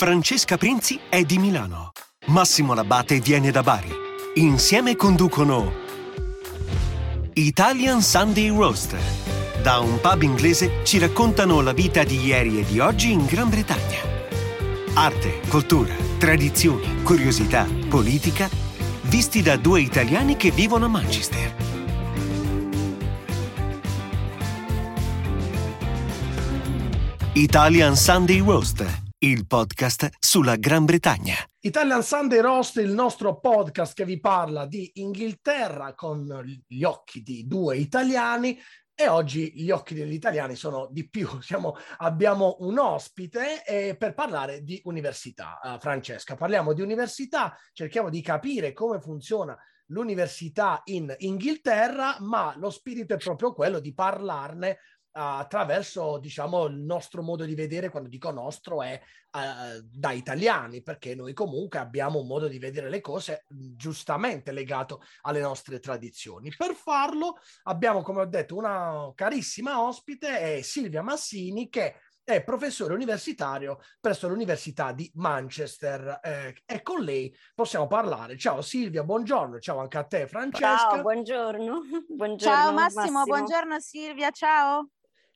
Francesca Prinzi è di Milano. Massimo Labate viene da Bari. Insieme conducono Italian Sunday Roast. Da un pub inglese ci raccontano la vita di ieri e di oggi in Gran Bretagna. Arte, cultura, tradizioni, curiosità, politica, visti da due italiani che vivono a Manchester. Italian Sunday Roast, il podcast sulla Gran Bretagna. Italian Sunday Roast, il nostro podcast che vi parla di Inghilterra con gli occhi di due italiani. E oggi gli occhi degli italiani sono di più. Siamo, abbiamo un ospite eh, per parlare di università, uh, Francesca. Parliamo di università, cerchiamo di capire come funziona l'università in Inghilterra, ma lo spirito è proprio quello di parlarne attraverso diciamo il nostro modo di vedere quando dico nostro è uh, da italiani perché noi comunque abbiamo un modo di vedere le cose giustamente legato alle nostre tradizioni per farlo abbiamo come ho detto una carissima ospite è Silvia Massini che è professore universitario presso l'Università di Manchester eh, e con lei possiamo parlare. Ciao Silvia, buongiorno, ciao anche a te Francesca. Ciao, buongiorno. buongiorno ciao Massimo, Massimo, buongiorno Silvia, ciao.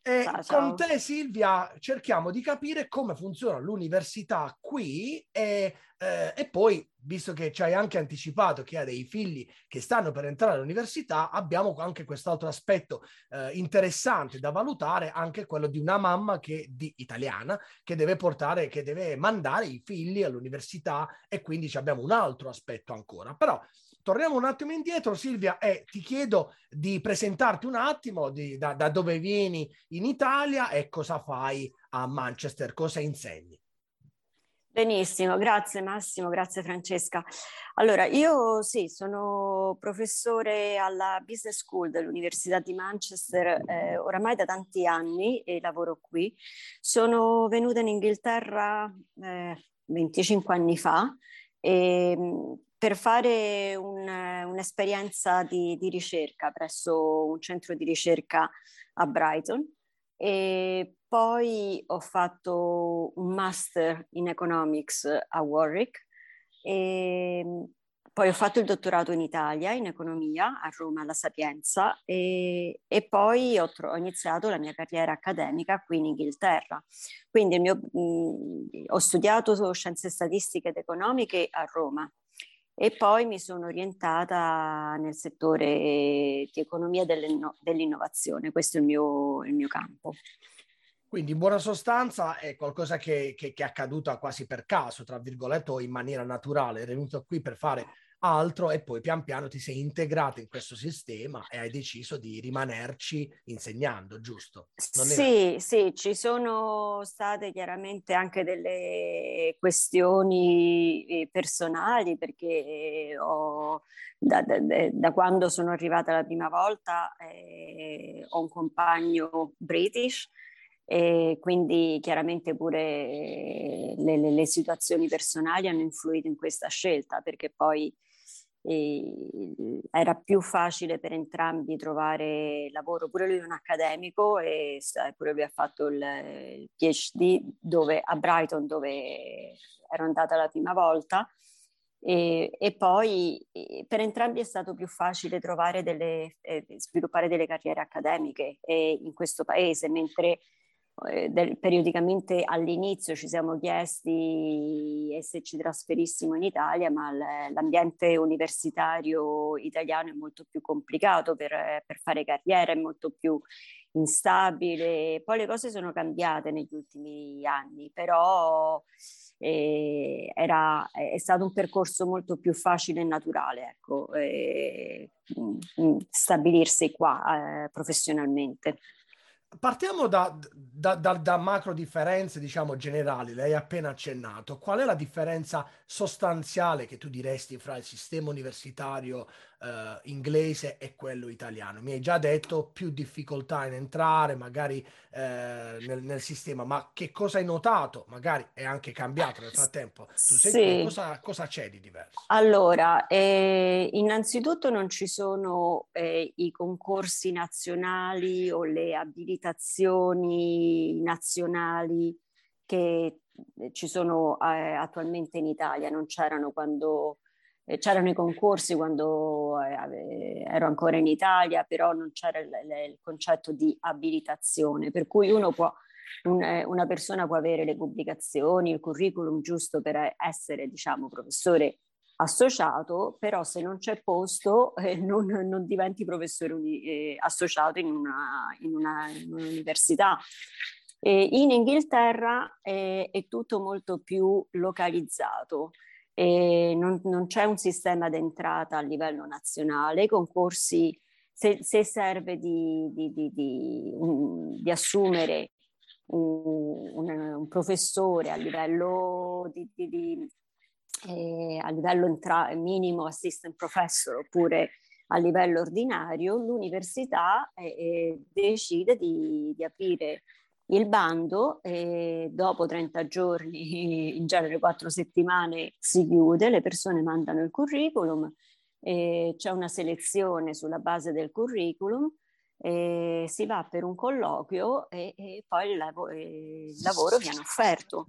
E ciao, ciao. con te Silvia cerchiamo di capire come funziona l'università qui e, eh, e, poi, visto che ci hai anche anticipato che hai dei figli che stanno per entrare all'università, abbiamo anche quest'altro aspetto eh, interessante da valutare, anche quello di una mamma che, di, italiana che deve portare, che deve mandare i figli all'università e quindi abbiamo un altro aspetto ancora. Però torniamo un attimo indietro, Silvia, e ti chiedo di presentarti un attimo di, da, da, dove vieni in Italia e cosa fai a Manchester, cosa insegni. Benissimo, grazie Massimo, grazie Francesca. Allora, io sì, sono professore alla Business School dell'Università di Manchester eh, oramai da tanti anni e lavoro qui. Sono venuta in Inghilterra eh, 25 anni fa e per fare un, un'esperienza di, di, ricerca presso un centro di ricerca a Brighton. E poi ho fatto un master in economics a Warwick. E poi ho fatto il dottorato in Italia in economia a Roma alla Sapienza. E, e poi ho, ho, iniziato la mia carriera accademica qui in Inghilterra. Quindi mio, mh, ho studiato scienze statistiche ed economiche a Roma e poi mi sono orientata nel settore di economia dell'innovazione, questo è il mio, il mio campo. Quindi in buona sostanza è qualcosa che, che, che, è accaduto quasi per caso, tra virgolette, o in maniera naturale. È venuto qui per fare altro e poi pian piano ti sei integrato in questo sistema e hai deciso di rimanerci insegnando, giusto? Non sì, è... sì, ci sono state chiaramente anche delle questioni eh, personali perché ho, da, da, da, quando sono arrivata la prima volta eh, ho un compagno british e quindi chiaramente pure le, le, le, situazioni personali hanno influito in questa scelta perché poi e era più facile per entrambi trovare lavoro. Pure lui è un accademico e pure lui ha fatto il, PhD dove, a Brighton dove ero andata la prima volta. E, e, poi per entrambi è stato più facile trovare delle, eh, sviluppare delle carriere accademiche eh, in questo paese, mentre eh, del, periodicamente all'inizio ci siamo chiesti se ci trasferissimo in Italia, ma l'ambiente universitario italiano è molto più complicato per, per fare carriera, è molto più instabile. Poi le cose sono cambiate negli ultimi anni, però eh, era, è stato un percorso molto più facile e naturale, ecco, eh, stabilirsi qua eh, professionalmente. Partiamo da, da, da, da, macro differenze, diciamo, generali. Lei ha appena accennato. Qual è la differenza sostanziale che tu diresti fra il sistema universitario eh, inglese e quello italiano? Mi hai già detto più difficoltà in entrare, magari eh, nel, nel, sistema, ma che cosa hai notato? Magari è anche cambiato nel frattempo. Tu sei sì. cosa, cosa, c'è di diverso? Allora, eh, innanzitutto non ci sono eh, i concorsi nazionali o le abilitazioni nazionali che ci sono eh, attualmente in Italia, non c'erano quando c'erano i concorsi quando eh, ero ancora in Italia, però non c'era il, il concetto di abilitazione, per cui uno può un, eh, una persona può avere le pubblicazioni, il curriculum giusto per essere, diciamo, professore associato, però se non c'è posto eh, non, non, diventi professore uni, eh, associato in, una, in, una, in un'università. Eh, in Inghilterra è tutto molto più localizzato. Non, non, c'è un sistema d'entrata a livello nazionale, i concorsi, se, se serve di, di, di, di assumere un, un, un professore a livello di eh, a livello intra- minimo assistant professor oppure a livello ordinario, l'università eh, eh, decide di, di, aprire il bando e dopo 30 giorni, in genere 4 settimane, si chiude, le persone mandano il curriculum, c'è una selezione sulla base del curriculum eh, si va per un colloquio e, e poi il, lav- il, lavoro viene offerto.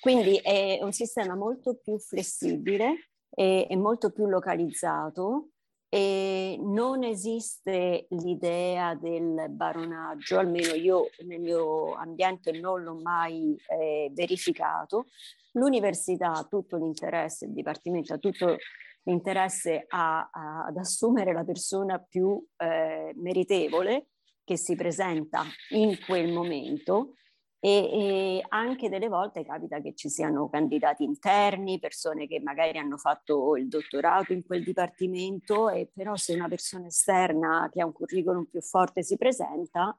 Quindi è un sistema molto più flessibile e molto più localizzato e non esiste l'idea del baronaggio, almeno io nel mio ambiente non l'ho mai eh, verificato. L'università ha tutto l'interesse, il dipartimento ha tutto interesse a, a, ad assumere la persona più eh, meritevole che si presenta in quel momento e, e, anche delle volte capita che ci siano candidati interni, persone che magari hanno fatto il dottorato in quel dipartimento e però se una persona esterna che ha un curriculum più forte si presenta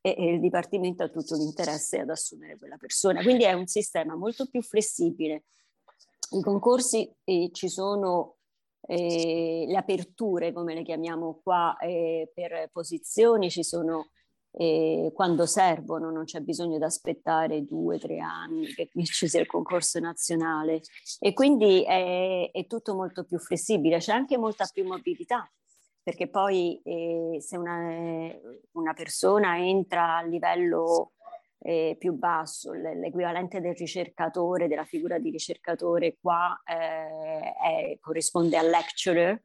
e, e il dipartimento ha tutto l'interesse ad assumere quella persona. Quindi è un sistema molto più flessibile i concorsi eh, ci sono eh, le aperture, come le chiamiamo qua, eh, per posizioni, ci sono eh, quando servono, non c'è bisogno di aspettare due tre anni che ci sia il concorso nazionale. E quindi è, è tutto molto più flessibile, c'è anche molta più mobilità perché poi eh, se una, una, persona entra a livello eh, più basso, l'equivalente del ricercatore, della figura di ricercatore qua eh, è, corrisponde a lecturer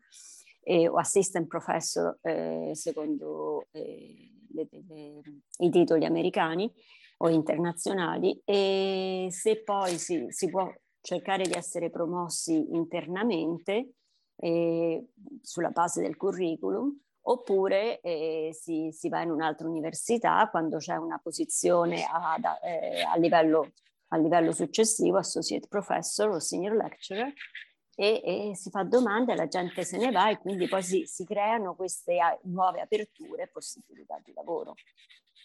eh, o assistant professor eh, secondo eh, le, le, i titoli americani o internazionali. E se poi si, si può cercare di essere promossi internamente eh, sulla base del curriculum oppure eh, si, si, va in un'altra università quando c'è una posizione a, eh, a, livello, a, livello, successivo, associate professor o senior lecturer, e, e, si fa domande, la gente se ne va e quindi poi si, si creano queste nuove aperture e possibilità di lavoro.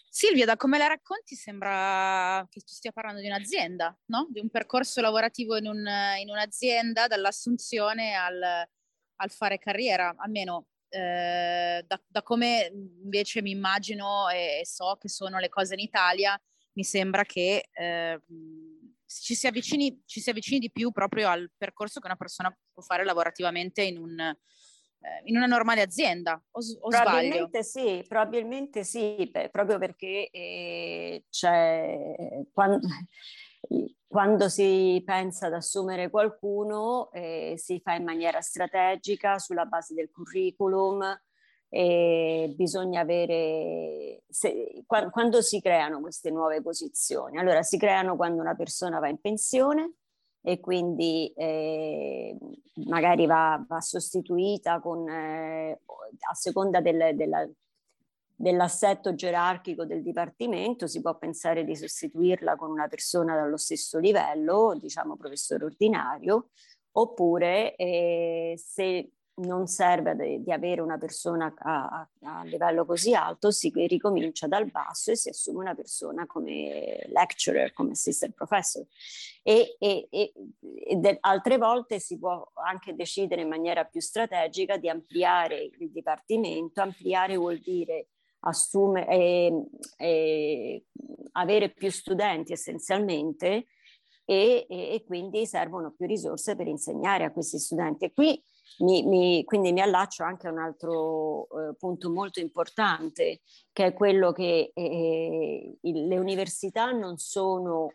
Silvia, da come la racconti sembra che tu stia parlando di un'azienda, no? Di un percorso lavorativo in, un, in un'azienda, dall'assunzione al, al, fare carriera, almeno eh, da, da, come invece mi immagino e, e, so che sono le cose in Italia, mi sembra che eh, ci, si avvicini, ci si avvicini di più proprio al percorso che una persona può fare lavorativamente in un eh, in una normale azienda o, o probabilmente sbaglio? sì, probabilmente sì, beh, proprio perché eh, quando, quando si pensa ad assumere qualcuno eh, si fa in maniera strategica sulla base del curriculum e bisogna avere se, quando si creano queste nuove posizioni? Allora si creano quando una persona va in pensione e quindi eh, magari va, va, sostituita con, eh, a seconda del, della, dell'assetto gerarchico del dipartimento, si può pensare di sostituirla con una persona dallo stesso livello, diciamo professore ordinario, oppure eh, se non serve di avere una persona a, a, livello così alto, si ricomincia dal basso e si assume una persona come lecturer, come assistant professor. E, e, e, e de, altre volte si può anche decidere in maniera più strategica di ampliare il dipartimento. Ampliare vuol dire assume, eh, eh, avere più studenti essenzialmente e, e, quindi servono più risorse per insegnare a questi studenti. E qui mi, mi, quindi mi allaccio anche a un altro eh, punto molto importante, che è quello che eh, il, le università non sono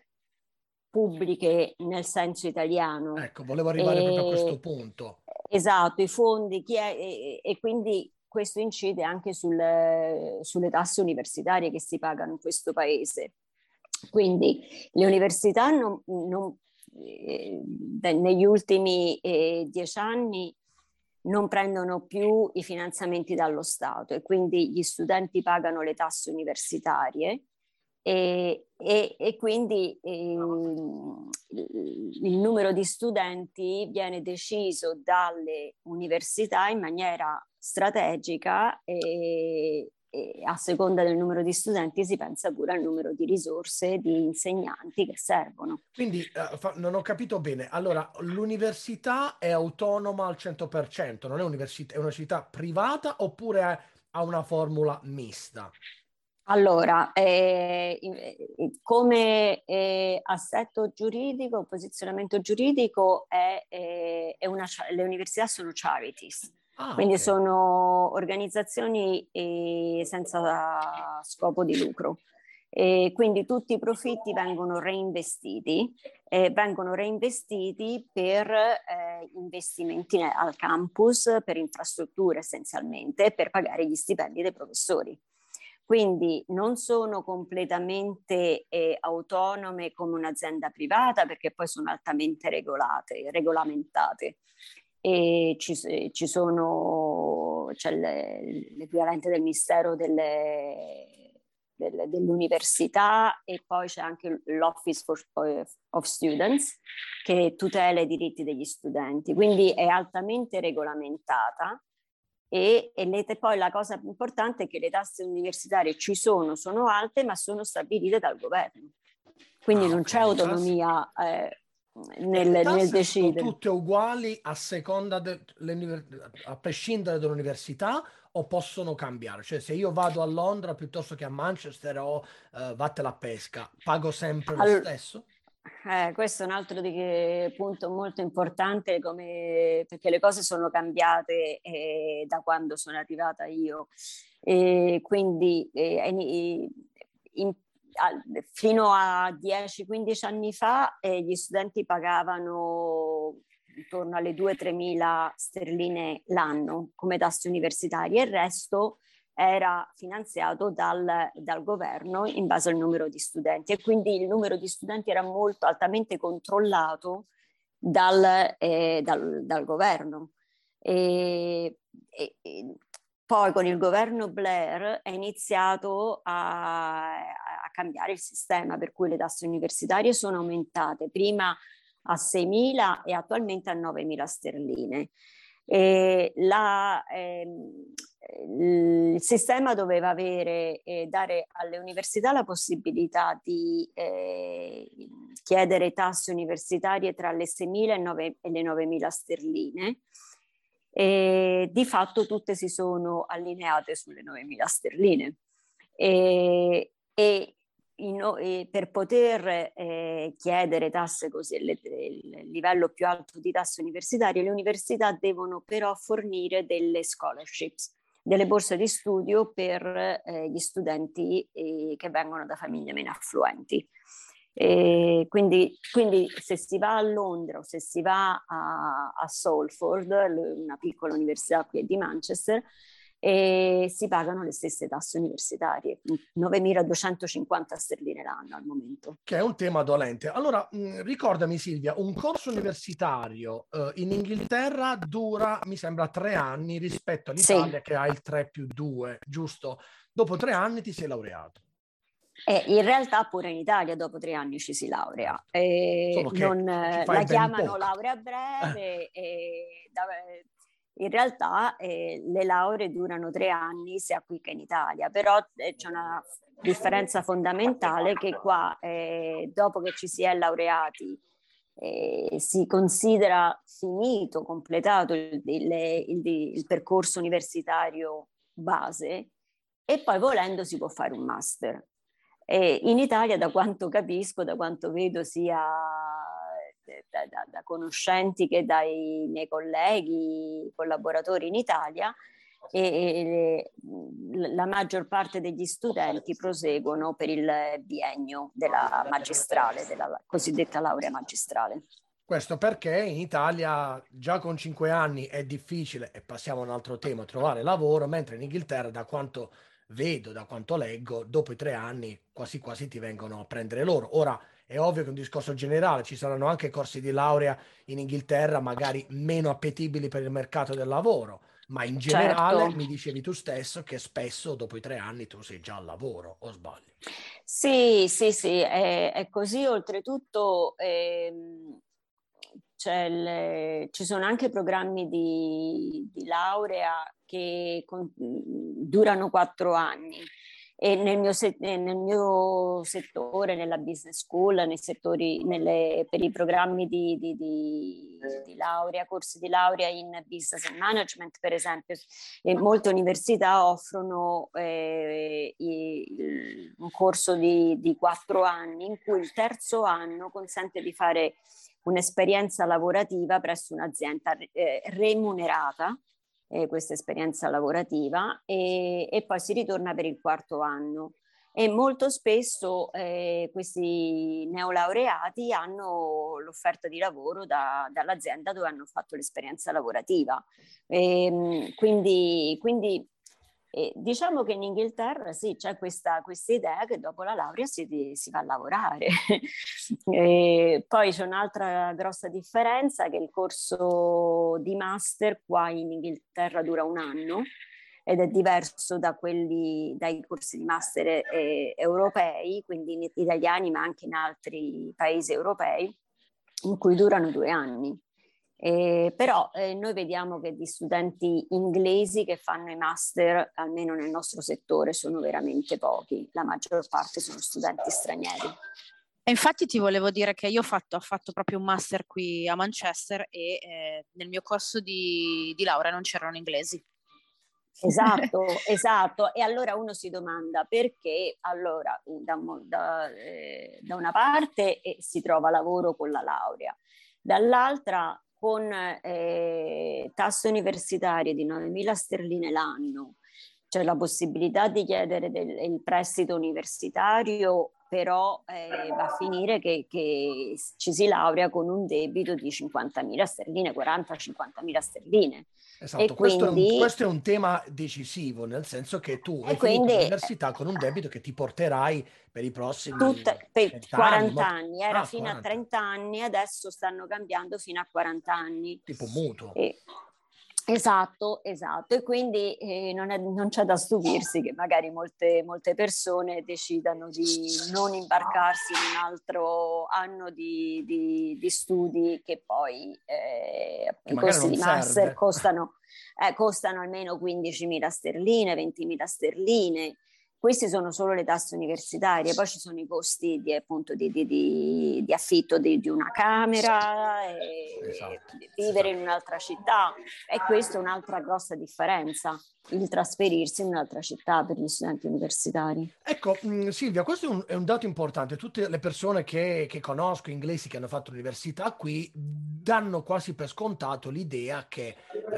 pubbliche nel senso italiano. Ecco, volevo arrivare e, proprio a questo punto. Esatto, i fondi è, e, e, quindi questo incide anche sul, sulle tasse universitarie che si pagano in questo paese. Quindi le università non, non, eh, negli ultimi eh, dieci anni non prendono più i finanziamenti dallo Stato e quindi gli studenti pagano le tasse universitarie e, e, e quindi eh, il numero di studenti viene deciso dalle università in maniera strategica e, e a seconda del numero di studenti si pensa pure al numero di risorse, di insegnanti che servono. Quindi uh, fa, non ho capito bene, allora l'università è autonoma al 100%, non è, università, è un'università privata oppure è, ha una formula mista? Allora, eh, come eh, assetto giuridico, posizionamento giuridico, è, è una, le università sono charities, Ah, Quindi okay. sono organizzazioni eh, senza scopo di lucro. E quindi tutti i profitti vengono reinvestiti, eh, vengono reinvestiti per eh, investimenti al campus, per infrastrutture essenzialmente, per pagare gli stipendi dei professori. Quindi non sono completamente eh, autonome come un'azienda privata perché poi sono altamente regolate, regolamentate e ci, ci sono, c'è l'equivalente del Ministero delle, delle, dell'Università e poi c'è anche l'Office for, of Students che tutela i diritti degli studenti, quindi è altamente regolamentata. E, e le, poi la cosa importante è che le tasse universitarie ci sono, sono alte, ma sono stabilite dal governo. Quindi ah, non c'è autonomia eh, nel, nel decidere. Sono tutte uguali a seconda de, a prescindere dall'università o possono cambiare? Cioè se io vado a Londra piuttosto che a Manchester o uh, vattene a pesca, pago sempre lo allora, stesso? Eh, questo è un altro di, punto molto importante come, perché le cose sono cambiate eh, da quando sono arrivata io. E quindi eh, in, fino a 10-15 anni fa eh, gli studenti pagavano intorno alle 2-3 mila sterline l'anno come tasse universitarie il resto era finanziato dal, dal, governo in base al numero di studenti e quindi il numero di studenti era molto altamente controllato dal, eh, dal, dal governo. E, e, poi con il governo Blair è iniziato a, a, cambiare il sistema, per cui le tasse universitarie sono aumentate prima a 6.000 e attualmente a 9.000 sterline. E la, ehm, il sistema doveva avere, eh, dare alle università la possibilità di eh, chiedere tasse universitarie tra le 6.000 e, le 9.000 sterline e di fatto tutte si sono allineate sulle 9.000 sterline. E, e, in, per poter eh, chiedere tasse così, il, il livello più alto di tasse universitarie, le università devono però fornire delle scholarships, delle borse di studio per eh, gli studenti eh, che vengono da famiglie meno affluenti. Quindi, quindi, se si va a Londra o se si va a, a Salford, una piccola università qui di Manchester, e si pagano le stesse tasse universitarie, 9.250 sterline l'anno al momento. Che è un tema dolente. Allora, mh, ricordami Silvia, un corso universitario eh, in Inghilterra dura, mi sembra, tre anni rispetto all'Italia sì. che ha il 3 più 2, giusto? Dopo tre anni ti sei laureato. E in realtà pure in Italia dopo tre anni ci si laurea. Non, la chiamano poco. laurea breve e da, in realtà eh, le lauree durano tre anni sia qui che in Italia, però eh, c'è una differenza fondamentale che qua eh, dopo che ci si è laureati eh, si considera finito, completato il, il, il, il percorso universitario base e poi volendo si può fare un master. E in Italia, da quanto capisco, da quanto vedo sia da, da, da conoscenti che dai miei colleghi, collaboratori in Italia, e, e la maggior parte degli studenti proseguono per il biennio della magistrale, della cosiddetta laurea magistrale. Questo perché in Italia già con cinque anni è difficile, e passiamo a un altro tema, trovare lavoro, mentre in Inghilterra, da quanto vedo, da quanto leggo, dopo i tre anni quasi quasi ti vengono a prendere loro. Ora è ovvio che è un discorso generale, ci saranno anche corsi di laurea in Inghilterra magari meno appetibili per il mercato del lavoro, ma in generale certo. mi dicevi tu stesso che spesso dopo i tre anni tu sei già al lavoro, o sbaglio? Sì, sì, sì, è, è così. Oltretutto ehm, le, ci sono anche programmi di, di laurea che con, durano quattro anni. E nel mio, se, nel mio, settore, nella business school, nei settori, nelle, per i programmi di, di, di, di, laurea, corsi di laurea in business and management, per esempio, molte università offrono eh, i, un corso di, quattro anni in cui il terzo anno consente di fare un'esperienza lavorativa presso un'azienda eh, remunerata, eh, questa esperienza lavorativa, e, e, poi si ritorna per il quarto anno. E molto spesso eh, questi neolaureati hanno l'offerta di lavoro da, dall'azienda dove hanno fatto l'esperienza lavorativa. E, ehm, quindi, quindi e diciamo che in Inghilterra sì, c'è questa, questa idea che dopo la laurea si, si va a lavorare. poi c'è un'altra grossa differenza che il corso di master qua in Inghilterra dura un anno ed è diverso da quelli, dai corsi di master eh, europei, quindi italiani ma anche in altri paesi europei, in cui durano due anni. Eh, però eh, noi vediamo che di studenti inglesi che fanno i master, almeno nel nostro settore, sono veramente pochi, la maggior parte sono studenti stranieri. E infatti ti volevo dire che io ho fatto, ho fatto proprio un master qui a Manchester e eh, nel mio corso di, di laurea non c'erano inglesi. Esatto, esatto. E allora uno si domanda perché allora da, da, eh, da una parte eh, si trova lavoro con la laurea, dall'altra con eh, tasse universitarie di 9.000 sterline l'anno, c'è la possibilità di chiedere del, il prestito universitario, però eh, va a finire che, che, ci si laurea con un debito di 50.000 sterline, 40-50.000 sterline. Esatto, questo, quindi, è un, questo, è un, tema decisivo, nel senso che tu hai quindi, l'università con un debito che ti porterai per i prossimi tutte, per 40 anni, anni. era ah, fino 40. a 30 anni, adesso stanno cambiando fino a 40 anni. Tipo mutuo. E, Esatto, esatto. E quindi eh, non, è, non, c'è da stupirsi che magari molte, molte, persone decidano di non imbarcarsi in un altro anno di, di, di studi che poi eh, i corsi di master costano, eh, costano almeno 15.000 sterline, 20.000 sterline queste sono solo le tasse universitarie, poi ci sono i costi di, appunto, di, di, di affitto di, una camera, esatto, vivere esatto. in un'altra città e questa è un'altra grossa differenza, il trasferirsi in un'altra città per gli studenti universitari. Ecco, mm, Silvia, questo è un, è un, dato importante. Tutte le persone che, che conosco, inglesi che hanno fatto l'università qui, danno quasi per scontato l'idea che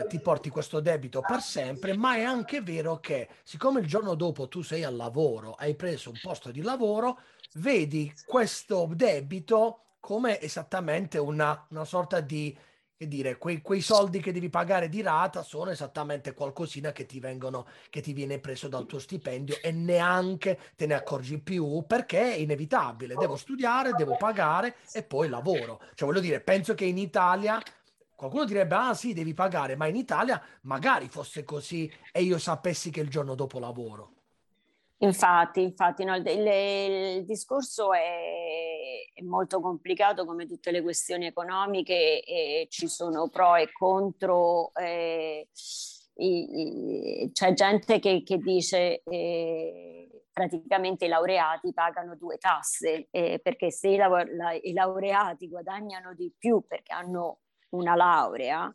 ti porti questo debito per sempre, ma è anche vero che siccome il giorno dopo tu sei al lavoro, hai preso un posto di lavoro, vedi questo debito come esattamente una, una sorta di che dire, quei, quei, soldi che devi pagare di rata sono esattamente qualcosina che ti, vengono, che ti viene preso dal tuo stipendio e neanche te ne accorgi più perché è inevitabile. Devo studiare, devo pagare e poi lavoro. Cioè, voglio dire, penso che in Italia qualcuno direbbe: Ah, sì, devi pagare, ma in Italia magari fosse così e io sapessi che il giorno dopo lavoro. Infatti, infatti no, il, il, discorso è, è, molto complicato come tutte le questioni economiche e ci sono pro e contro. Eh, i, c'è gente che, che dice eh, praticamente i laureati pagano due tasse eh, perché se i, la, i laureati guadagnano di più perché hanno una laurea,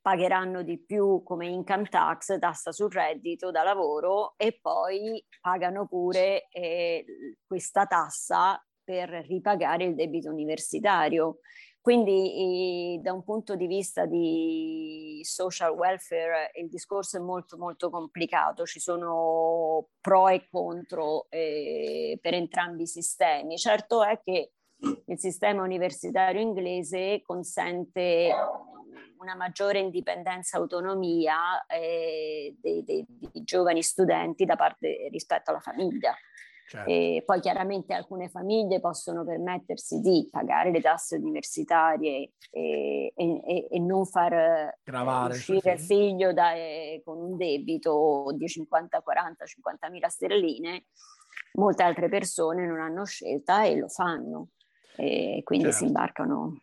pagheranno di più come income tax, tassa sul reddito da lavoro e poi pagano pure eh, questa tassa per ripagare il debito universitario. Quindi da un punto di vista di social welfare il discorso è molto molto complicato, ci sono pro e contro eh, per entrambi i sistemi. Certo è che il sistema universitario inglese consente una maggiore indipendenza e autonomia eh, dei, dei, dei, giovani studenti da parte rispetto alla famiglia. Certo. E poi chiaramente alcune famiglie possono permettersi di pagare le tasse universitarie e, e, e non far Gravare uscire il figlio da, eh, con un debito di 50, 40, 50 mila sterline. Molte altre persone non hanno scelta e lo fanno e quindi certo. si imbarcano.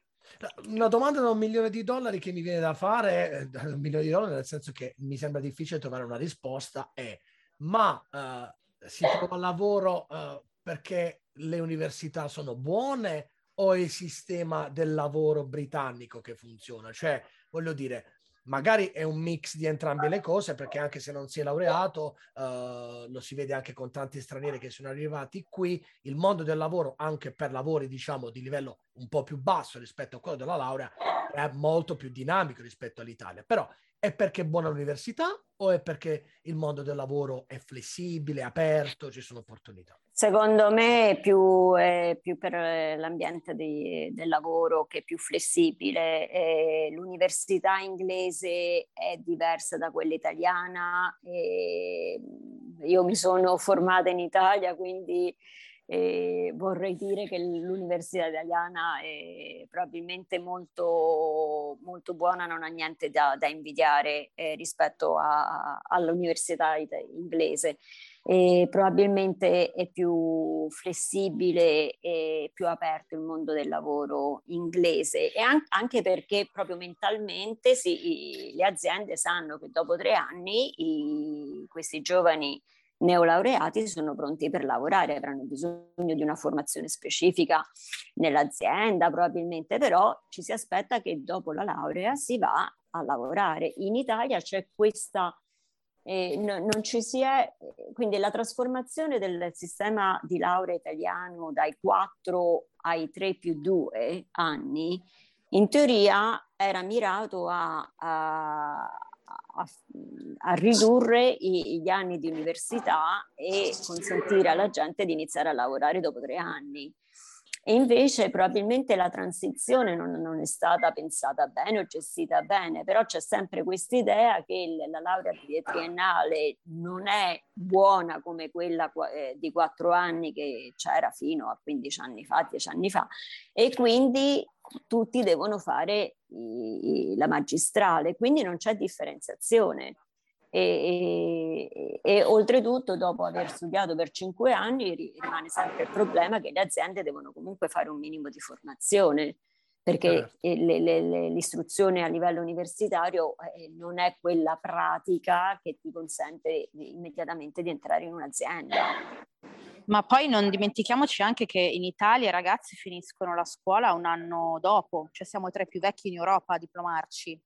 Una domanda da un milione di dollari che mi viene da fare, eh, un milione di dollari nel senso che mi sembra difficile trovare una risposta, è ma uh, si trova lavoro uh, perché le università sono buone o è il sistema del lavoro britannico che funziona? Cioè, voglio dire, magari è un mix di entrambe le cose perché anche se non si è laureato, uh, lo si vede anche con tanti stranieri che sono arrivati qui, il mondo del lavoro, anche per lavori diciamo di livello un po' più basso rispetto a quello della laurea, è molto più dinamico rispetto all'Italia. Però è perché è buona l'università o è perché il mondo del lavoro è flessibile, aperto, ci sono opportunità? Secondo me è più, è più per l'ambiente di, del lavoro che è più flessibile. Eh, l'università inglese è diversa da quella italiana. io mi sono formata in Italia, quindi e vorrei dire che l'università italiana è probabilmente molto, molto buona, non ha niente da, da invidiare eh, rispetto a, all'università inglese. E probabilmente è più flessibile e più aperto il mondo del lavoro inglese e an- anche perché proprio mentalmente si, le aziende sanno che dopo tre anni i, questi giovani neolaureati sono pronti per lavorare, avranno bisogno di una formazione specifica nell'azienda probabilmente, però ci si aspetta che dopo la laurea si va a lavorare. In Italia c'è questa, eh, no, non ci si è, quindi la trasformazione del sistema di laurea italiano dai 4 ai 3 più 2 anni, in teoria era mirato a, a a, a ridurre i, gli anni di università e consentire alla gente di iniziare a lavorare dopo tre anni. E invece probabilmente la transizione non, non, è stata pensata bene o gestita bene, però c'è sempre questa idea che la laurea triennale non è buona come quella eh, di quattro anni che c'era fino a 15 anni fa, 10 anni fa, e quindi tutti devono fare i, la magistrale, quindi non c'è differenziazione. E, e, e, oltretutto dopo aver studiato per cinque anni rimane sempre il problema che le aziende devono comunque fare un minimo di formazione perché certo. le, le, le, l'istruzione a livello universitario eh, non è quella pratica che ti consente immediatamente di entrare in un'azienda. Ma poi non dimentichiamoci anche che in Italia i ragazzi finiscono la scuola un anno dopo, cioè siamo tra i più vecchi in Europa a diplomarci.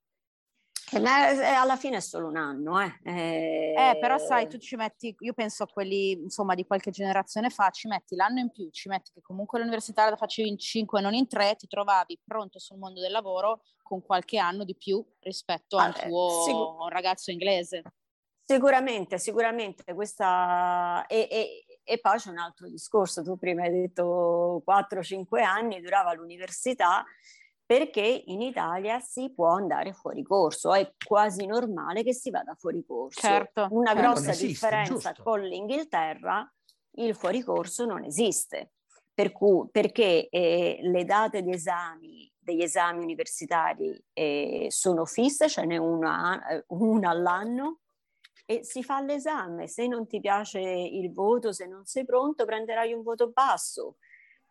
Eh, alla fine è solo un anno, eh. Eh, eh. però sai, tu ci metti, io penso a quelli, insomma, di qualche generazione fa, ci metti l'anno in più, ci metti che comunque l'università la facevi in 5 e non in 3, ti trovavi pronto sul mondo del lavoro con qualche anno di più rispetto a un ah, tuo sicur- ragazzo inglese. Sicuramente, sicuramente questa... E, e, e poi c'è un altro discorso, tu prima hai detto 4-5 anni durava l'università, perché in Italia si può andare fuori corso, è quasi normale che si vada fuori corso. Certo. Una certo, grossa esiste, differenza giusto. con l'Inghilterra, il fuori corso non esiste, per cui, perché eh, le date di esami degli esami universitari eh, sono fisse, ce n'è una, eh, una all'anno e si fa l'esame. Se non ti piace il voto, se non sei pronto, prenderai un voto basso.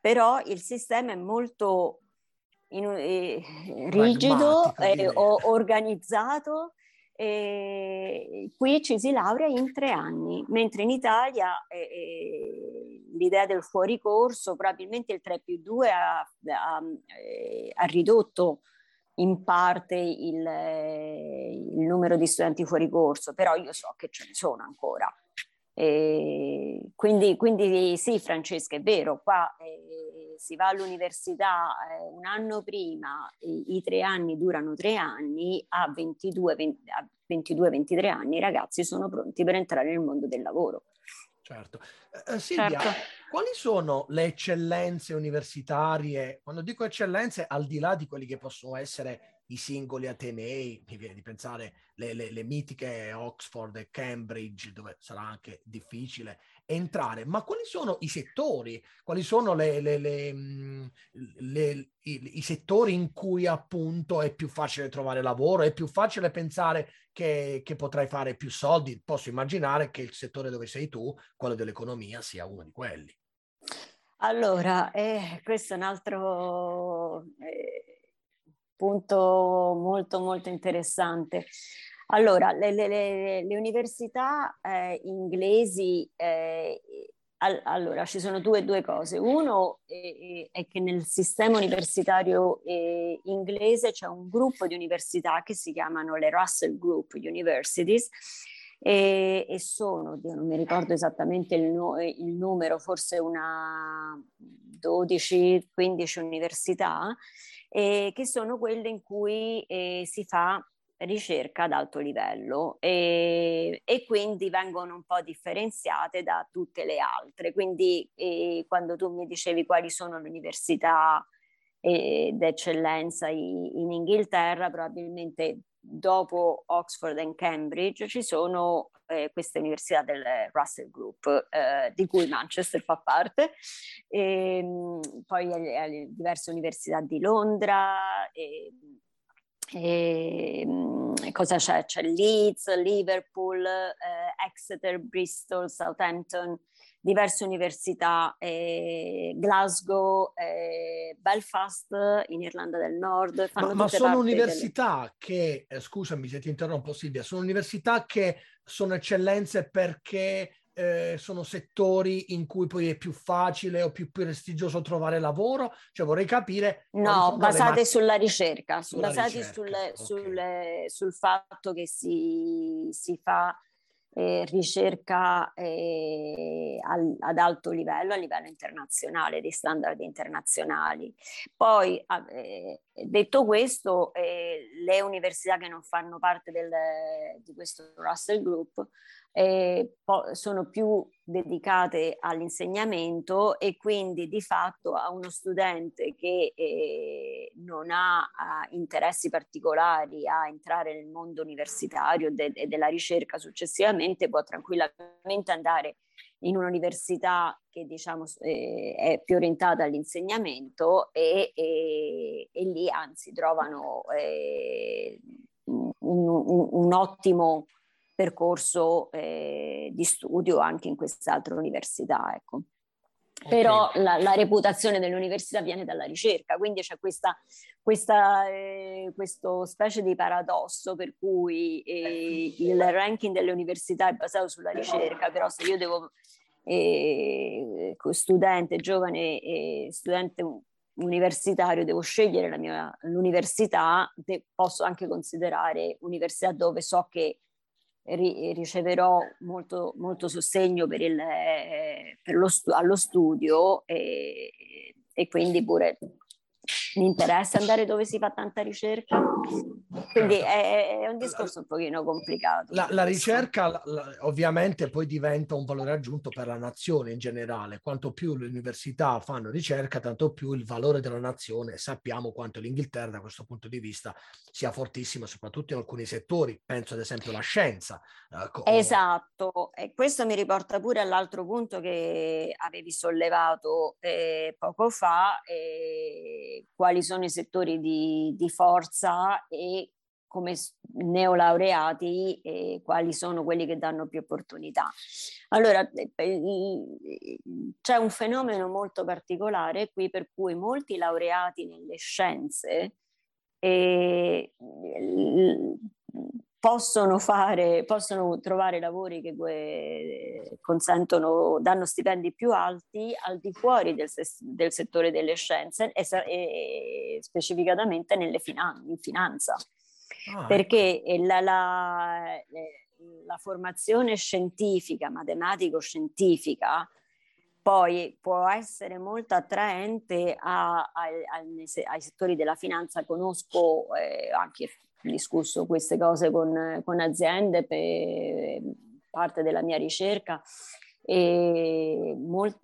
Però il sistema è molto in, eh, rigido, eh, organizzato. Eh, qui ci si laurea in tre anni, mentre in Italia eh, eh, l'idea del fuori corso, probabilmente il 3 più 2 ha, ha, eh, ha ridotto in parte il, il, numero di studenti fuori corso, però io so che ce ne sono ancora. E quindi, quindi sì, Francesca, è vero, qua eh, si va all'università eh, un anno prima, i, i, tre anni durano tre anni, a 22-23 anni i ragazzi sono pronti per entrare nel mondo del lavoro. Certo. Eh, Silvia, certo. quali sono le eccellenze universitarie? Quando dico eccellenze, al di là di quelli che possono essere i singoli Atenei, mi viene di pensare le, le, le mitiche Oxford e Cambridge, dove sarà anche difficile entrare, ma quali sono i settori, quali sono le, le, mm, i, i, settori in cui appunto è più facile trovare lavoro, è più facile pensare che, che potrai fare più soldi? Posso immaginare che il settore dove sei tu, quello dell'economia, sia uno di quelli. Allora, eh, questo è un altro... Eh punto molto molto interessante. Allora, le, le, le, le università eh, inglesi, eh, all, allora ci sono due, due cose. Uno è, è, che nel sistema universitario eh, inglese c'è un gruppo di università che si chiamano le Russell Group Universities e, e sono, non mi ricordo esattamente il, no, il numero, forse una 12-15 università eh, che sono quelle in cui eh, si fa ricerca ad alto livello e, e, quindi vengono un po' differenziate da tutte le altre. Quindi eh, quando tu mi dicevi quali sono le università eh, d'eccellenza in, in Inghilterra, probabilmente dopo Oxford e Cambridge ci sono eh, queste università del Russell Group, eh, di cui Manchester fa parte, e, ehm, poi alle, diverse università di Londra. E, e, ehm, cosa c'è? C'è Leeds, Liverpool, eh, Exeter, Bristol, Southampton, diverse università, eh, Glasgow, eh, Belfast in Irlanda del Nord. Ma, ma, sono università delle... che, eh, scusami se ti interrompo Silvia, sono università che sono eccellenze perché eh, sono settori in cui poi è più facile o più prestigioso trovare lavoro? Cioè vorrei capire... No, basate sulla ricerca, sulla basate ricerca. Sulle, okay. sulle, sul fatto che si, si fa eh, ricerca eh, al, ad alto livello, a livello internazionale, di standard internazionali. Poi, eh, detto questo, eh, le università che non fanno parte del, di questo Russell Group eh, sono più dedicate all'insegnamento e quindi di fatto a uno studente che eh, non ha eh, interessi particolari a entrare nel mondo universitario e de- della ricerca successivamente può tranquillamente andare in un'università che diciamo eh, è più orientata all'insegnamento e, e, e lì anzi trovano eh, un, un, un ottimo percorso eh, di studio anche in quest'altra università. Ecco. Okay. Però la, la, reputazione dell'università viene dalla ricerca, quindi c'è questa, questa eh, questo specie di paradosso per cui eh, il ranking delle università è basato sulla ricerca, però se io devo, eh, studente, giovane studente universitario, devo scegliere la mia, l'università, posso anche considerare università dove so che ri- riceverò molto, molto, sostegno per il, eh, per lo stu- allo studio e, e quindi pure mi interessa andare dove si fa tanta ricerca, quindi è, è, un discorso un pochino complicato. La, la ricerca la, la, ovviamente poi diventa un valore aggiunto per la nazione in generale, quanto più le università fanno ricerca, tanto più il valore della nazione, sappiamo quanto l'Inghilterra da questo punto di vista sia fortissima, soprattutto in alcuni settori, penso ad esempio alla scienza. Eh, esatto, e questo mi riporta pure all'altro punto che avevi sollevato eh, poco fa. Eh, quali sono i settori di, di forza e come neolaureati e quali sono quelli che danno più opportunità. Allora, eh, c'è un fenomeno molto particolare qui per cui molti laureati nelle scienze eh, possono, fare, possono trovare lavori che eh, consentono, danno stipendi più alti al di fuori del, del settore delle scienze e, e specificatamente nelle finan- in finanza. Ah, ecco. perché la, la, la formazione scientifica, matematico-scientifica, poi può essere molto attraente a, a, ai, ai, settori della finanza. Conosco eh, anche discusso queste cose con, con aziende per parte della mia ricerca e molte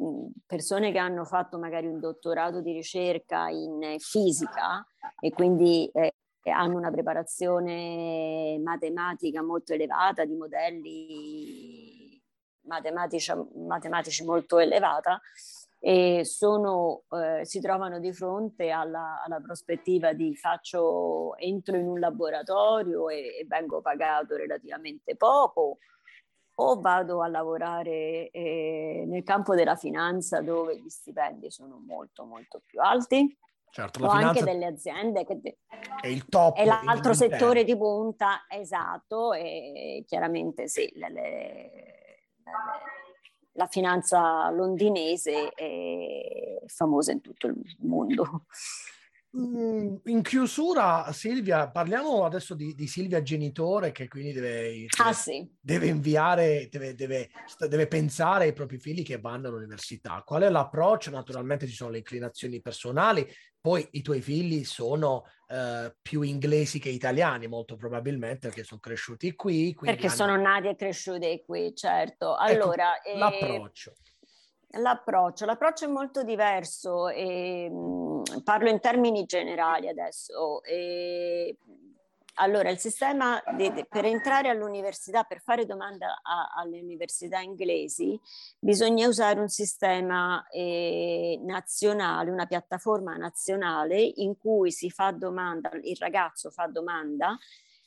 persone che hanno fatto magari un dottorato di ricerca in fisica e quindi eh, hanno una preparazione matematica molto elevata, di modelli matematici, matematici molto elevata, e sono, eh, si trovano di fronte alla, alla, prospettiva di faccio, entro in un laboratorio e, e vengo pagato relativamente poco o vado a lavorare eh, nel campo della finanza dove gli stipendi sono molto molto più alti. Certo, o anche delle aziende che è il top. È l'altro settore di punta, esatto, e chiaramente sì, le, le, le, la finanza londinese è famosa in tutto il mondo. Mm, in chiusura, Silvia, parliamo adesso di, di Silvia genitore che quindi deve, ah, sì. deve inviare, deve, deve, deve, pensare ai propri figli che vanno all'università. Qual è l'approccio? Naturalmente ci sono le inclinazioni personali, poi i tuoi figli sono eh, più inglesi che italiani, molto probabilmente perché sono cresciuti qui. Perché hanno... sono nati e cresciuti qui, certo. Ecco, allora, ecco, eh... l'approccio. L'approccio, l'approccio è molto diverso, e, mh, parlo in termini generali adesso. E, allora, il sistema di, di, per entrare all'università, per fare domanda a, alle università inglesi, bisogna usare un sistema eh, nazionale, una piattaforma nazionale in cui si fa domanda, il ragazzo fa domanda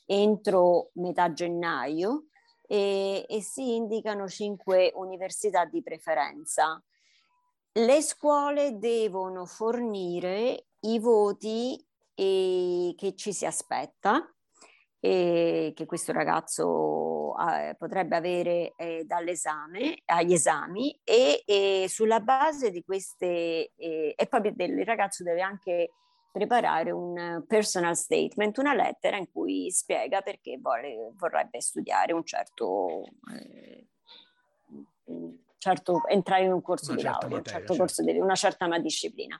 entro metà gennaio e, e si indicano cinque università di preferenza. Le scuole devono fornire i voti eh, che ci si aspetta e che questo ragazzo eh, potrebbe avere eh, dall'esame agli esami e, e, sulla base di queste eh, e poi il ragazzo deve anche preparare un personal statement, una lettera in cui spiega perché vuole, vorrebbe studiare un certo, eh, un certo, entrare in un corso una di laurea, materia, un certo certo. corso di una certa disciplina.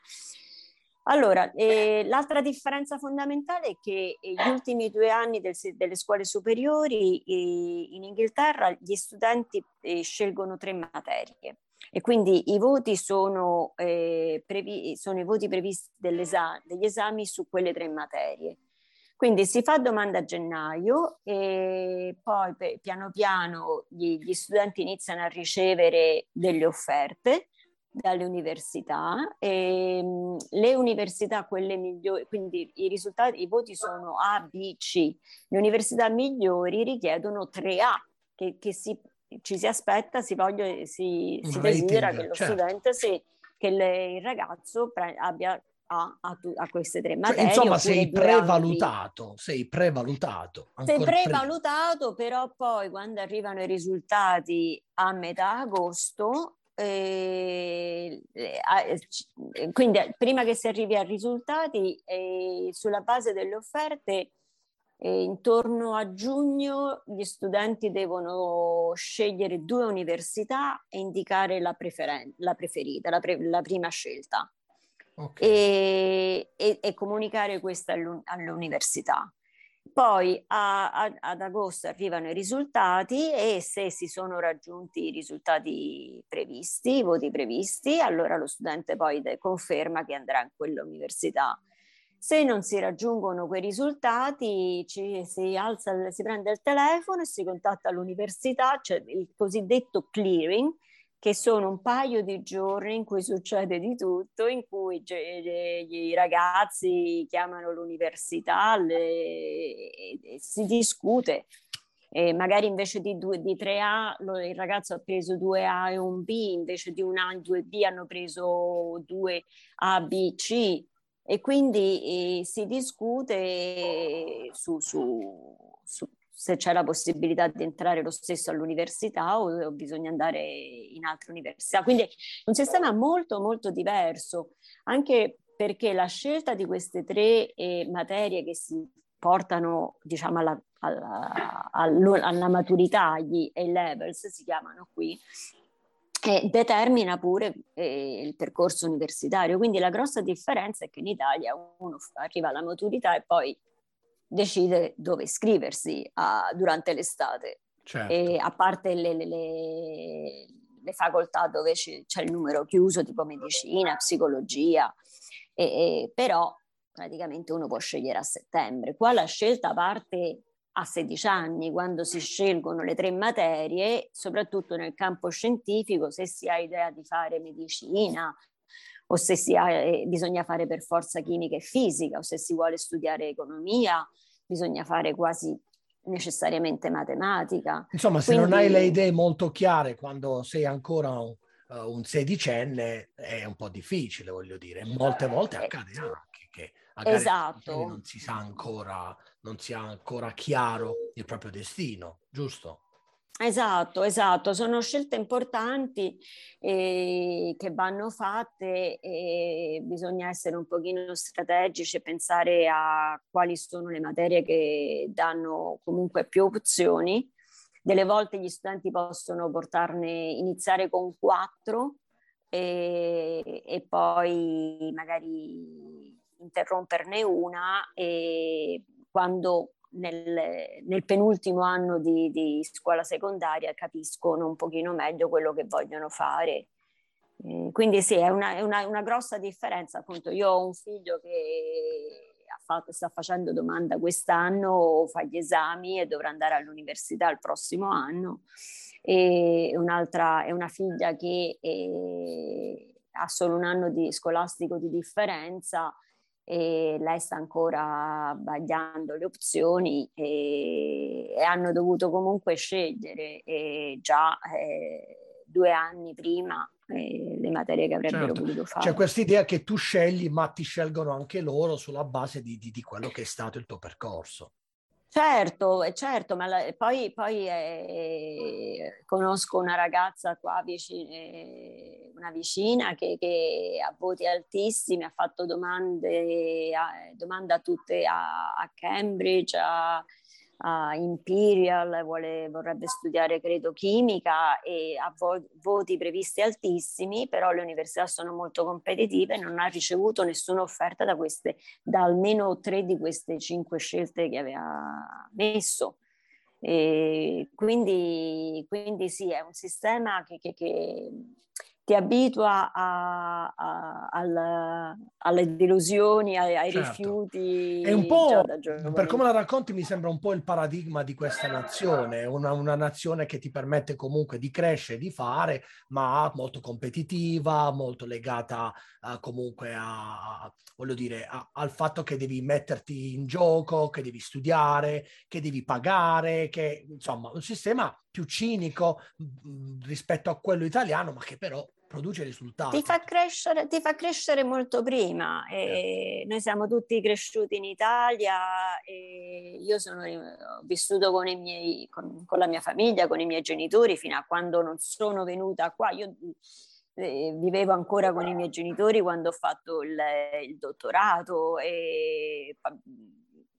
Allora, eh, l'altra differenza fondamentale è che eh, gli ultimi due anni del, delle scuole superiori eh, in Inghilterra gli studenti eh, scelgono tre materie e quindi i voti sono, eh, previ- sono i voti previsti degli esami su quelle tre materie. Quindi si fa domanda a gennaio e poi piano piano gli, gli studenti iniziano a ricevere delle offerte dalle università e le università quelle migliori quindi i risultati i voti sono A, B, C le università migliori richiedono 3A che, che si ci si aspetta, si, voglia, si, si desidera che lo certo. studente, sì, che le, il ragazzo pre- abbia a, a, a, queste tre cioè, materie. Cioè, insomma, sei prevalutato, sei prevalutato. Sei prevalutato, prima. però poi quando arrivano i risultati a metà agosto, eh, eh, quindi prima che si arrivi ai risultati, eh, sulla base delle offerte, e intorno a giugno gli studenti devono scegliere due università e indicare la, preferen- la preferita, la, pre- la, prima scelta okay. e, e, e, comunicare questa all'università. Poi a, a, ad agosto arrivano i risultati e se si sono raggiunti i risultati previsti, i voti previsti, allora lo studente poi conferma che andrà in quell'università se non si raggiungono quei risultati, ci, si, alza, si prende il telefono e si contatta l'università, cioè il cosiddetto clearing, che sono un paio di giorni in cui succede di tutto, in cui i ragazzi chiamano l'università le, si discute. E magari invece di, due, di 3A lo, il ragazzo ha preso 2A e un B, invece di un A e 2B hanno preso 2A, B, C e quindi eh, si discute su, su, su, se c'è la possibilità di entrare lo stesso all'università o, o, bisogna andare in altre università. Quindi è un sistema molto molto diverso, anche perché la scelta di queste tre eh, materie che si portano diciamo alla, alla, alla maturità, gli A-levels si chiamano qui, e determina pure eh, il percorso universitario. Quindi la grossa differenza è che in Italia uno arriva alla maturità e poi decide dove iscriversi a, durante l'estate. Certo. E a parte le, le, le, le facoltà dove c'è, c'è, il numero chiuso, tipo medicina, psicologia, e, e, però praticamente uno può scegliere a settembre. Qua la scelta parte a 16 anni, quando si scelgono le tre materie, soprattutto nel campo scientifico, se si ha idea di fare medicina o se si ha, eh, bisogna fare per forza chimica e fisica o se si vuole studiare economia, bisogna fare quasi necessariamente matematica. Insomma, se Quindi... non hai le idee molto chiare quando sei ancora un, uh, un sedicenne è un po' difficile, voglio dire. Molte volte eh, accade anche che esatto. non si sa ancora, non si ha ancora chiaro il proprio destino, giusto? Esatto, esatto, sono scelte importanti eh, che vanno fatte e bisogna essere un pochino strategici e pensare a quali sono le materie che danno comunque più opzioni. Delle volte gli studenti possono portarne, iniziare con quattro e, e poi magari interromperne una e quando nel, nel penultimo anno di, di, scuola secondaria capiscono un pochino meglio quello che vogliono fare. Eh, quindi sì, è, una, è una, una, grossa differenza. Appunto, io ho un figlio che fatto, sta facendo domanda quest'anno, fa gli esami e dovrà andare all'università il prossimo anno. E un'altra è una figlia che è, eh, ha solo un anno di scolastico di differenza e lei sta ancora vagliando le opzioni e, e hanno dovuto comunque scegliere e già eh, due anni prima eh, le materie che avrebbero certo. voluto fare. C'è questa idea che tu scegli ma ti scelgono anche loro sulla base di, di, di quello che è stato il tuo percorso. Certo, certo, ma la, poi, poi eh, conosco una ragazza qua vicina, eh, una vicina che, che, ha voti altissimi, ha fatto domande, a, domande a tutte a, a Cambridge, a, a Imperial, vuole, vorrebbe studiare credo chimica e ha vo- voti previsti altissimi, però le università sono molto competitive e non ha ricevuto nessuna offerta da, queste, da almeno tre di queste cinque scelte che aveva messo. E quindi, quindi sì, è un sistema che, che, che ti abitua a, a, a, alle delusioni, ai, ai certo. rifiuti. È un po', per come la racconti, mi sembra un po' il paradigma di questa nazione, una, una nazione che ti permette comunque di crescere, di fare, ma molto competitiva, molto legata uh, comunque a, voglio dire, al fatto che devi metterti in gioco, che devi studiare, che devi pagare, che insomma un sistema più cinico mh, rispetto a quello italiano, ma che però produce risultati. Ti fa crescere, ti fa crescere molto prima. E Noi siamo tutti cresciuti in Italia io sono, ho vissuto con, i miei, con, con, la mia famiglia, con i miei genitori fino a quando non sono venuta qua. Io eh, vivevo ancora con i miei genitori quando ho fatto il, il dottorato e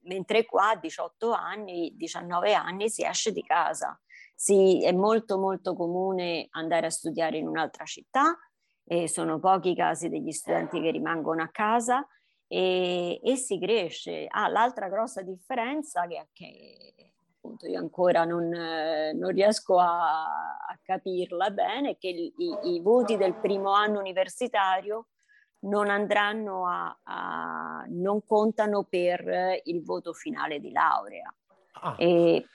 mentre qua a 18 anni, 19 anni si esce di casa sì, è molto molto comune andare a studiare in un'altra città e sono pochi i casi degli studenti che rimangono a casa e, e si cresce. Ah, l'altra grossa differenza che, che appunto io ancora non, non riesco a, a, capirla bene è che i, i, voti del primo anno universitario non andranno a, a non contano per il voto finale di laurea. Ah.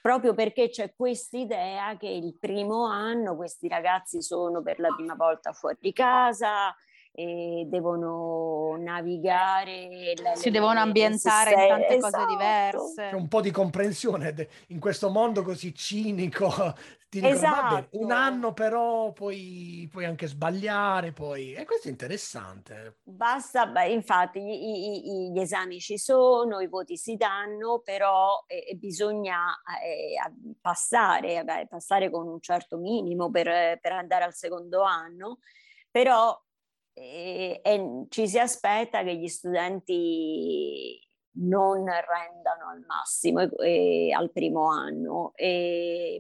Proprio perché c'è questa idea che il primo anno questi ragazzi sono per la prima volta fuori casa, e devono navigare. Le, si devono ambientare in tante esatto. cose diverse. C'è un po' di comprensione in questo mondo così cinico. Ti dicono, esatto. vabbè, un anno però puoi, puoi, anche sbagliare, poi... e questo è interessante. Basta, beh, infatti gli, gli, gli, esami ci sono, i voti si danno, però eh, bisogna eh, passare, beh, passare con un certo minimo per, per andare al secondo anno, però e, e ci si aspetta che gli studenti non rendano al massimo e, e, al primo anno. E,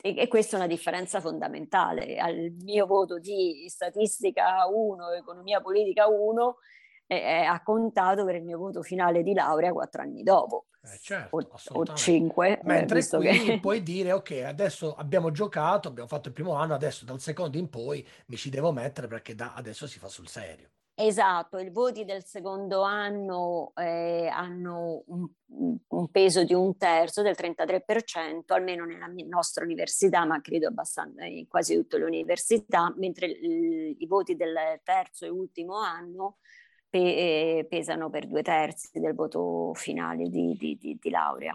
e, questa è una differenza fondamentale. Al mio voto di statistica 1, economia politica 1, eh, ha contato per il mio voto finale di laurea quattro anni dopo. Eh, certo, o, o cinque. Eh, Mentre eh, qui che... puoi dire, ok, adesso abbiamo giocato, abbiamo fatto il primo anno, adesso dal secondo in poi mi ci devo mettere perché da adesso si fa sul serio. Esatto, i voti del secondo anno eh, hanno un, un, peso di un terzo, del 33%, almeno nella nostra università, ma credo abbastanza in quasi tutte le università, mentre i voti del terzo e ultimo anno pe- eh, pesano per due terzi del voto finale di, di, di, di laurea.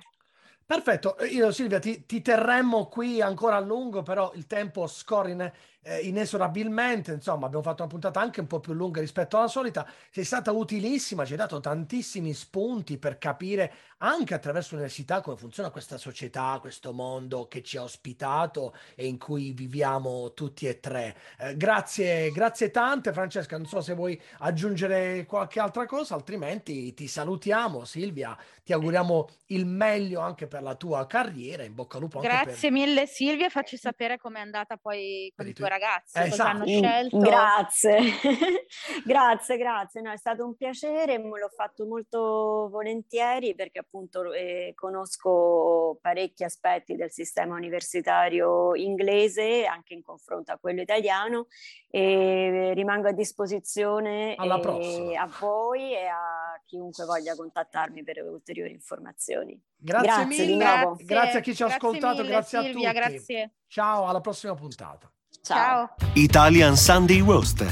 Perfetto, io Silvia ti, ti, terremmo qui ancora a lungo, però il tempo scorre in, eh, inesorabilmente, insomma abbiamo fatto una puntata anche un po' più lunga rispetto alla solita, sei stata utilissima, ci hai dato tantissimi spunti per capire anche attraverso l'università come funziona questa società, questo mondo che ci ha ospitato e in cui viviamo tutti e tre. Eh, grazie, grazie tante Francesca, non so se vuoi aggiungere qualche altra cosa, altrimenti ti salutiamo Silvia, ti auguriamo il meglio anche per la tua carriera, in bocca al lupo. Grazie per... mille Silvia, facci sapere com'è andata poi con i tuoi ragazzi, esatto. cosa hanno scelto. Grazie, grazie, grazie. No, è stato un piacere, l'ho fatto molto volentieri perché appunto eh, conosco parecchi aspetti del sistema universitario inglese, anche in confronto a quello italiano, e rimango a disposizione eh, a voi e a chiunque voglia contattarmi per ulteriori informazioni. Grazie, grazie mille, grazie. grazie. a chi ci ha ascoltato, mille, grazie Silvia, a tutti. Grazie. Ciao, alla prossima puntata. Ciao. Italian Sunday Roast